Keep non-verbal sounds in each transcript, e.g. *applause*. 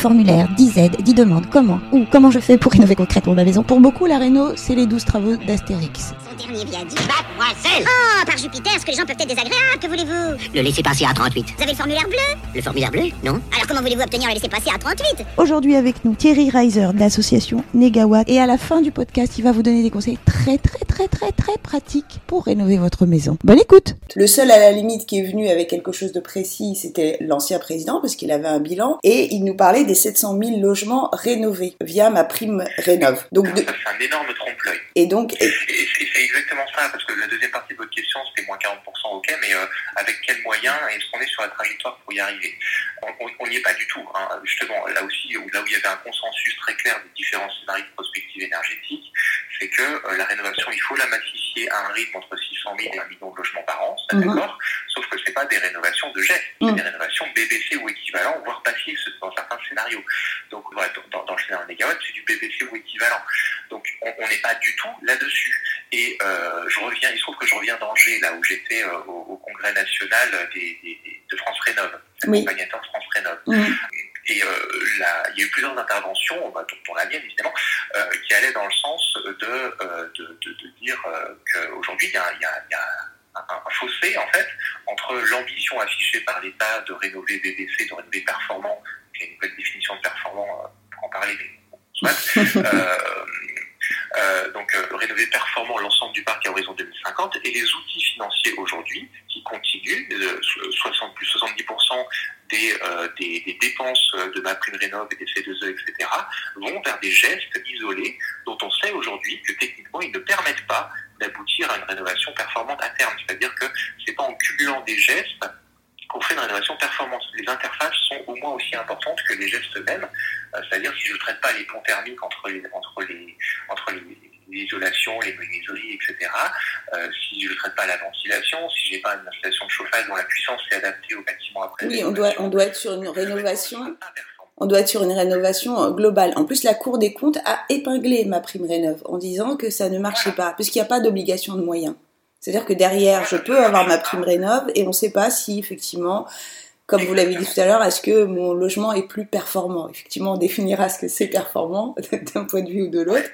formulaires, 10 aides, 10 demandes, comment Ou comment je fais pour rénover concrètement ma maison? Pour beaucoup, la réno, c'est les 12 travaux d'Astérix. Dernier viaduc. Mademoiselle Oh, par Jupiter, ce que les gens peuvent être désagréables, que voulez-vous? Le laisser passer à 38. Vous avez le formulaire bleu? Le formulaire bleu Non Alors comment voulez-vous obtenir le laisser passer à 38 Aujourd'hui avec nous, Thierry Reiser de l'association Negawatt. Et à la fin du podcast, il va vous donner des conseils très très très très très pratiques pour rénover votre maison. Bonne écoute Le seul à la limite qui est venu avec quelque chose de précis, c'était l'ancien président parce qu'il avait un bilan et il nous parlait des 700 000 logements rénovés via ma prime rénove. Donc de- c'est un énorme trompe-l'œil. et donc Et, et exactement ça, parce que la deuxième partie de votre question, c'était moins 40%, ok, mais euh, avec quels moyens est-ce qu'on est sur la trajectoire pour y arriver? On n'y est pas du tout. hein. Justement, là aussi, là où il y avait un consensus très clair des différents scénarios de prospective énergétique, c'est que euh, la rénovation, il faut la massifier à un rythme entre 600 000 et 1 million de logements par an, ça, Mhm. d'accord Sauf que c'est pas des rénovations de gestes, c'est Mhm. des rénovations BBC ou équivalent, voire passives dans certains scénarios. Donc, voilà, dans, le scénario négawatt, c'est du BBC ou équivalent. Donc, on n'est pas du tout là-dessus. Et euh, je reviens, il se trouve que je reviens d'Angers, là où j'étais euh, au, au congrès national des, des- des- de France Rénove, Oui. accompagnateur France Rénove. Mhm. Et euh, il y a eu plusieurs interventions, bah, dont, la mienne évidemment, euh, qui allaient dans le sens de, euh, de, de- de dire qu'aujourd'hui, il y a, il y a- il y a un, un fossé en fait entre l'ambition affichée par l'État de rénover BBC, de rénover performant, qui est une nouvelle définition de performant, pour en parler, mais bon, soit. *laughs* Euh, euh, donc euh, rénover performant l'ensemble du parc à horizon 2050 et les outils financiers aujourd'hui qui continuent, euh, 60 plus 70% des, euh, des, dépenses de ma prime rénov et des C2E, etc., vont vers des gestes isolés dont on sait aujourd'hui que techniquement ils ne permettent pas d'aboutir à une rénovation performante à terme. C'est-à-dire que c'est pas en cumulant des gestes qu'on fait une rénovation performante. Les interfaces sont au moins aussi importantes que les gestes eux-mêmes. Euh, C'est-à-dire si je ne traite pas les ponts thermiques entre les, entre les, entre les, les isolations, les menuiseries, etc. Euh, si je ne traite pas la ventilation, si j'ai pas une installation de chauffage dont la puissance est adaptée au bâtiment après. oui, on doit on doit être sur une rénovation. On doit être sur une rénovation globale. En plus, la Cour des comptes a épinglé ma prime rénove en disant que ça ne marchait pas, puisqu'il n'y a pas d'obligation de moyens. C'est-à-dire que derrière, je peux avoir ma prime rénove et on ne sait pas si effectivement, comme vous l'avez dit tout à l'heure, est-ce que mon logement est plus performant? Effectivement, on définira ce que c'est performant *laughs* d'un point de vue ou de l'autre.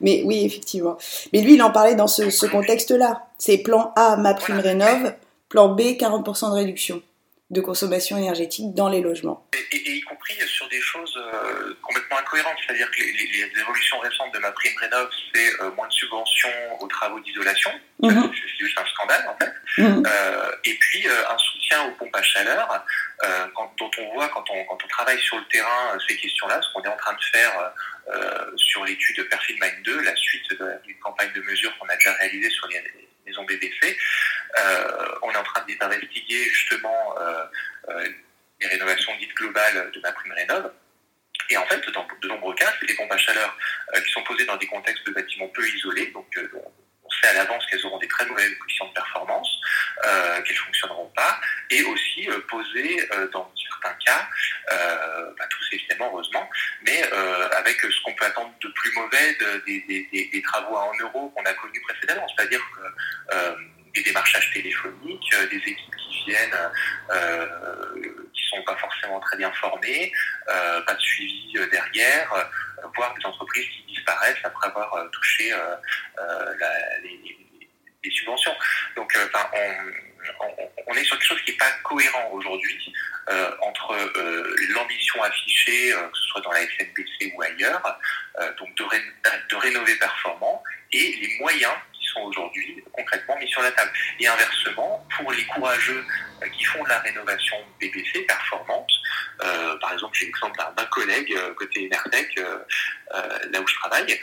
Mais oui, effectivement. Mais lui, il en parlait dans ce, contexte-là. C'est plan A, ma prime rénove, plan B, 40% de réduction de consommation énergétique dans les logements. et, et- et y compris sur des choses euh, complètement incohérentes. C'est-à-dire que les, les- les évolutions récentes de ma prime rénov, c'est euh, moins de subventions aux travaux d'isolation. Mhm. C'est c'est juste un scandale, en fait. Mhm. Euh, et puis, un soutien aux pompes à chaleur, quand- dont on voit quand on, quand on travaille sur le terrain ces questions-là, ce qu'on est en train de faire sur l'étude Perfil Mind 2, la suite d'une campagne de mesures qu'on a déjà réalisée sur les maisons BBC. Euh, on est en train d'investiguer justement euh, euh, les rénovations dites globales de ma prime rénov. Et en fait, dans de nombreux cas, c'est des pompes à chaleur qui sont posées dans des contextes de bâtiments peu isolés, donc on sait à l'avance qu'elles auront des très mauvaises conditions de performance, qu'elles ne fonctionneront pas, et aussi euh, posées euh, dans certains cas, pas tous évidemment heureusement, mais avec ce qu'on peut attendre de plus mauvais de- des, des- travaux à 1 euro qu'on a connus précédemment, c'est-à-dire que euh, des démarchages téléphoniques, euh, des équipes qui viennent, euh, qui sont pas forcément très bien formées, euh, pas de suivi euh, derrière, euh, voire des entreprises qui disparaissent après avoir touché les, subventions. Donc, on, est sur quelque chose qui n'est pas cohérent aujourd'hui entre l'ambition affichée, que ce soit dans la SNBC ou ailleurs, donc de, ré- de rénover performant, et les moyens aujourd'hui concrètement mis sur la table. Et inversement, pour les courageux euh, qui font de la rénovation BBC performante, euh, par exemple, j'ai l'exemple d'un collègue euh, côté Enertech, euh, euh, là où je travaille,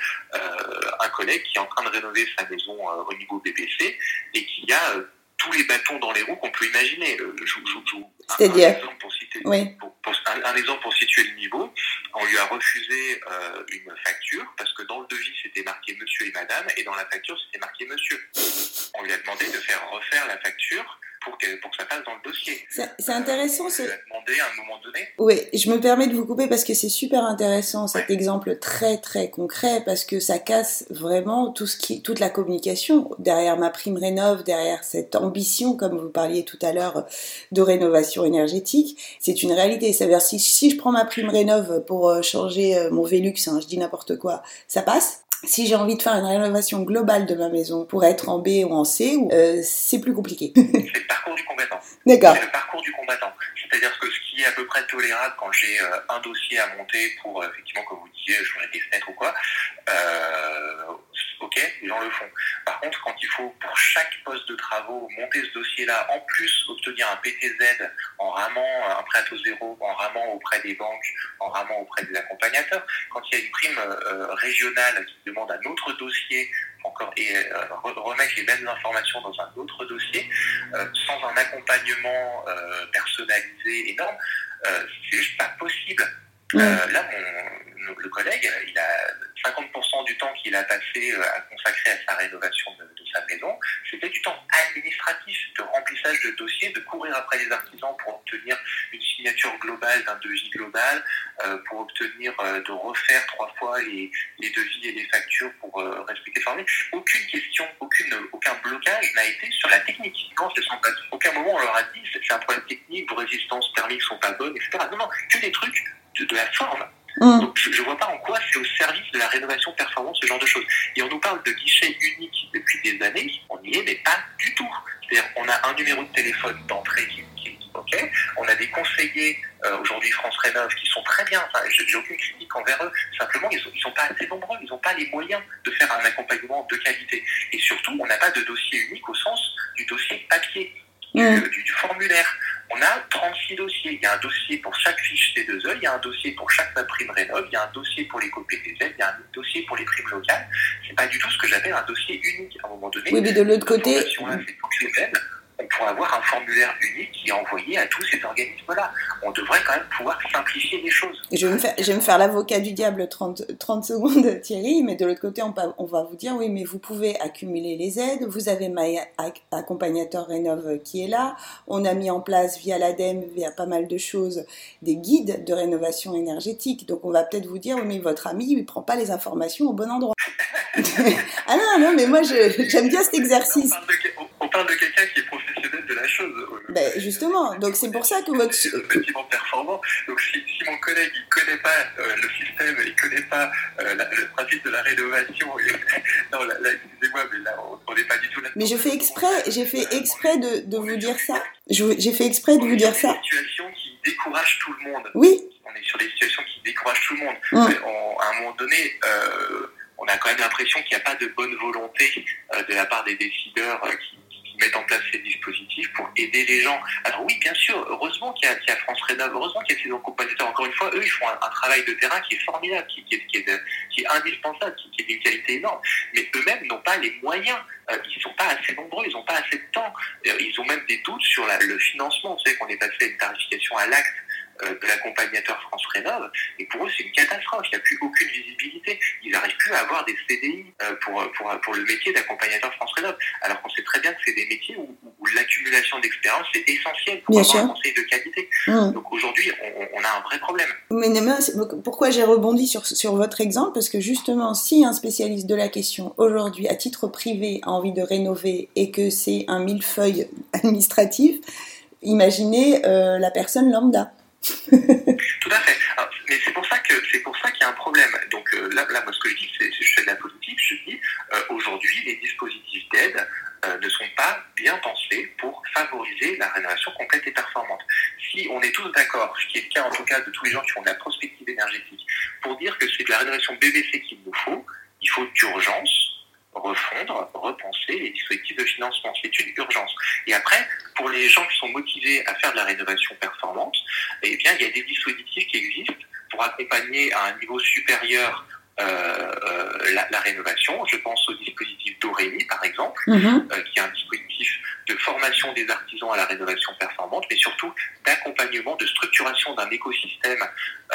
un collègue qui est en train de rénover sa maison au niveau BBC et qui a tous les bâtons dans les roues qu'on peut imaginer. Euh, un- C'est-à-dire un exemple pour citer- Oui. pour- pour- un, un exemple pour situer le niveau, on lui a refusé euh, une facture parce que dans le devis c'était marqué monsieur et madame et dans la facture c'était marqué monsieur. On lui a demandé de faire refaire la facture pour que, pour que ça passe dans le dossier. C'est c'est intéressant On à un moment donné. Oui, je me permets de vous couper parce que c'est super intéressant cet exemple très très concret parce que ça casse vraiment tout ce qui, toute la communication derrière ma prime rénov, derrière cette ambition, comme vous parliez tout à l'heure, de rénovation énergétique. C'est une réalité. C'est-à-dire si, si je prends ma prime rénov pour euh, changer euh, mon Velux, hein, je dis n'importe quoi, ça passe. Si j'ai envie de faire une rénovation globale de ma maison pour être en B ou en C, euh, c'est plus compliqué. *laughs* C'est le parcours du combattant. C'est le parcours du combattant. C'est-à-dire que ce qui est à peu près tolérable quand j'ai euh, un dossier à monter pour, euh, effectivement, comme vous disiez, changer des fenêtres ou quoi, euh, ok, les gens le font. Par contre, quand il faut, pour chaque poste de travaux, monter ce dossier-là, en plus obtenir un PTZ en ramant un prêt à taux zéro, en ramant auprès des banques, en ramant auprès des accompagnateurs, quand il y a une prime euh, régionale qui demande un autre dossier encore et euh, re- remettre les mêmes informations dans un autre dossier, euh, sans un accompagnement euh, personnalisé énorme, c'est juste pas possible. Là, mon, le collègue, il a 50% du temps qu'il a passé euh, à consacrer à sa rénovation de, sa maison, c'était du temps administratif, de remplissage de dossiers, de courir après les artisans pour obtenir une signature globale d'un devis global, euh, pour obtenir euh, de refaire trois fois les, devis et les factures pour euh, respecter formulier. Aucune question, aucun blocage n'a été sur la technique. Non. Aucun moment on leur a dit c'est c'est un problème technique, vos résistances thermiques sont pas bonnes, etc. Non, non, que des trucs de la forme. Hum. Donc, je ne vois pas en quoi c'est au service de la rénovation performante, ce genre de choses. Et on nous parle de guichet unique depuis des années, on y est, mais pas du tout. C'est-à-dire on a un numéro de téléphone d'entrée qui, qui qui est OK, on a des conseillers, euh, aujourd'hui France Rénov, qui sont très bien, enfin, j'ai aucune critique envers eux, simplement ils ils sont pas assez nombreux, ils n'ont pas les moyens de faire un accompagnement de qualité. Et surtout, on n'a pas de dossier unique au sens du dossier papier, du, du- du formulaire. On a 36 dossiers. Il y a un dossier pour chaque fiche C2E, il y a un dossier pour chaque prime rénov, il y a un dossier pour les COPTZ, il y a un dossier pour les primes locales. C'est pas du tout ce que j'appelle un dossier unique. À un moment donné, Oui, mais de l'autre côté, On pourrait avoir un formulaire unique qui est envoyé à tous ces organismes-là. On devrait quand même pouvoir simplifier les choses. Je vais me faire, l'avocat du diable 30, 30 secondes, *laughs* Thierry, mais de l'autre côté, on, on va vous dire, oui, mais vous pouvez accumuler les aides, vous avez ma ac- accompagnateur Rénov qui est là, on a mis en place via l'ADEME, via pas mal de choses, des guides de rénovation énergétique, donc on va peut-être vous dire, oui, mais votre ami, il prend pas les informations au bon endroit. *laughs* ah non, non, mais moi, j'aime bien cet On exercice. parle de, on- on parle de quelqu'un qui est professionnel de la chose. Justement, donc c'est pour ça que votre... Le bâtiment performant. Donc si, si mon collègue il connaît pas euh, le système, il connaît pas euh, la- le principe de la rénovation, et- *laughs* non là, là, excusez-moi, mais là on n'est pas du tout là. Mais je fais exprès, j'ai fait exprès de, de vous dire ça. J'ai fait exprès de vous dire ça. Des situations qui découragent tout le monde. Oui, On est sur des situations qui découragent tout le monde. Mm. Mais on- à un moment donné, euh, on a quand même l'impression qu'il n'y a pas de bonne volonté de la part des décideurs qui, mettent en place ces dispositifs pour aider les gens. Alors oui, bien sûr, heureusement qu'il y, a- France Rénov, heureusement qu'il y a ces accompagnateurs. Encore une fois, eux, ils font un, travail de terrain qui est formidable, qui, est, indispensable, qui, est d'une qualité énorme. Mais eux-mêmes n'ont pas les moyens. Euh, ils ne sont pas assez nombreux, ils n'ont pas assez de temps. Ils ont même des doutes sur le financement. Vous savez qu'on est passé à une tarification à l'acte de l'accompagnateur France Rénov, et pour eux c'est une catastrophe, il n'y a plus aucune visibilité, ils n'arrivent plus à avoir des CDI euh, pour, pour, pour le métier d'accompagnateur France Rénov, alors qu'on sait très bien que c'est des métiers où, l'accumulation d'expérience est essentielle pour Bien avoir sûr. un conseil de qualité. Hum. Donc aujourd'hui on, on a un vrai problème. mais c'est- pourquoi j'ai rebondi sur, sur votre exemple? Parce que justement, si un spécialiste de la question aujourd'hui, à titre privé, a envie de rénover et que c'est un millefeuille administratif, imaginez euh, la personne lambda. Tout à fait. Alors, mais c'est pour ça que c'est pour ça qu'il y a un problème. Donc euh, là, là, moi, ce que je dis, c'est je fais de la politique. Je dis euh, aujourd'hui, les dispositifs d'aide euh, ne sont pas bien pensés pour favoriser la rénovation complète et performante. Si on est tous d'accord, ce qui est le cas en tout cas de tous les gens qui font de la prospective énergétique, pour dire que c'est de la rénovation BBC qu'il nous faut, il faut d'urgence refondre, repenser les dispositifs de financement. C'est une urgence. Et après, pour les gens qui sont motivés à faire de la rénovation performante, eh bien, il y a des dispositifs qui existent pour accompagner à un niveau supérieur euh, euh, la, la rénovation. Je pense au dispositif Dorémy, par exemple, Mhm. euh, qui est un dispositif de formation des artisans à la rénovation performante, mais surtout d'accompagnement, de structuration d'un écosystème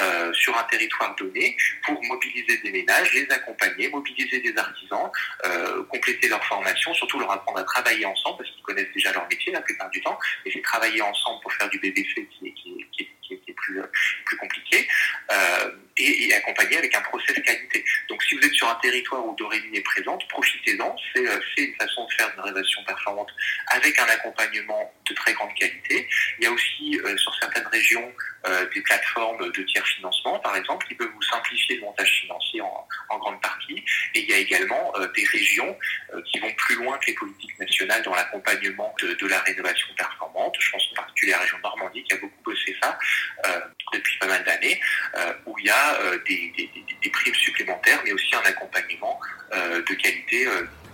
euh, sur un territoire donné pour mobiliser des ménages, les accompagner, mobiliser des artisans, euh, compléter leur formation, surtout leur apprendre à travailler ensemble parce qu'ils connaissent déjà leur métier la plupart du temps, et c'est travailler ensemble pour faire du BBC qui est, qui qui est, plus, plus compliqué, euh, et, et, accompagner avec un process qualité. Donc si vous êtes sur un territoire où Dorémy est présente, profitez-en, c'est une façon de faire une rénovation performante avec un accompagnement de très grande qualité. Il y a aussi euh, sur certaines régions euh, des plateformes de tiers financement, par exemple, qui peuvent vous simplifier le montage financier en, en grande partie. Et il y a également euh, des régions euh, qui vont plus loin que les politiques nationales dans l'accompagnement de, de, la rénovation performante. Je pense en particulier à la région Normandie qui a beaucoup bossé ça euh, depuis pas mal d'années, où il y a des, des, des, primes supplémentaires, mais aussi un accompagnement de qualité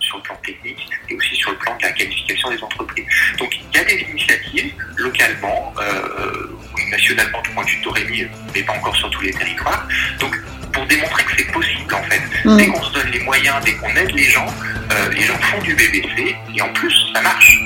sur le plan technique et aussi sur le plan de la qualification des entreprises. Donc il y a des initiatives localement, euh, nationalement du point de vue de mais pas encore sur tous les territoires. Donc pour démontrer que c'est possible en fait. Mmh. Dès qu'on se donne les moyens, dès qu'on aide les gens, euh, les gens font du BBC et en plus ça marche.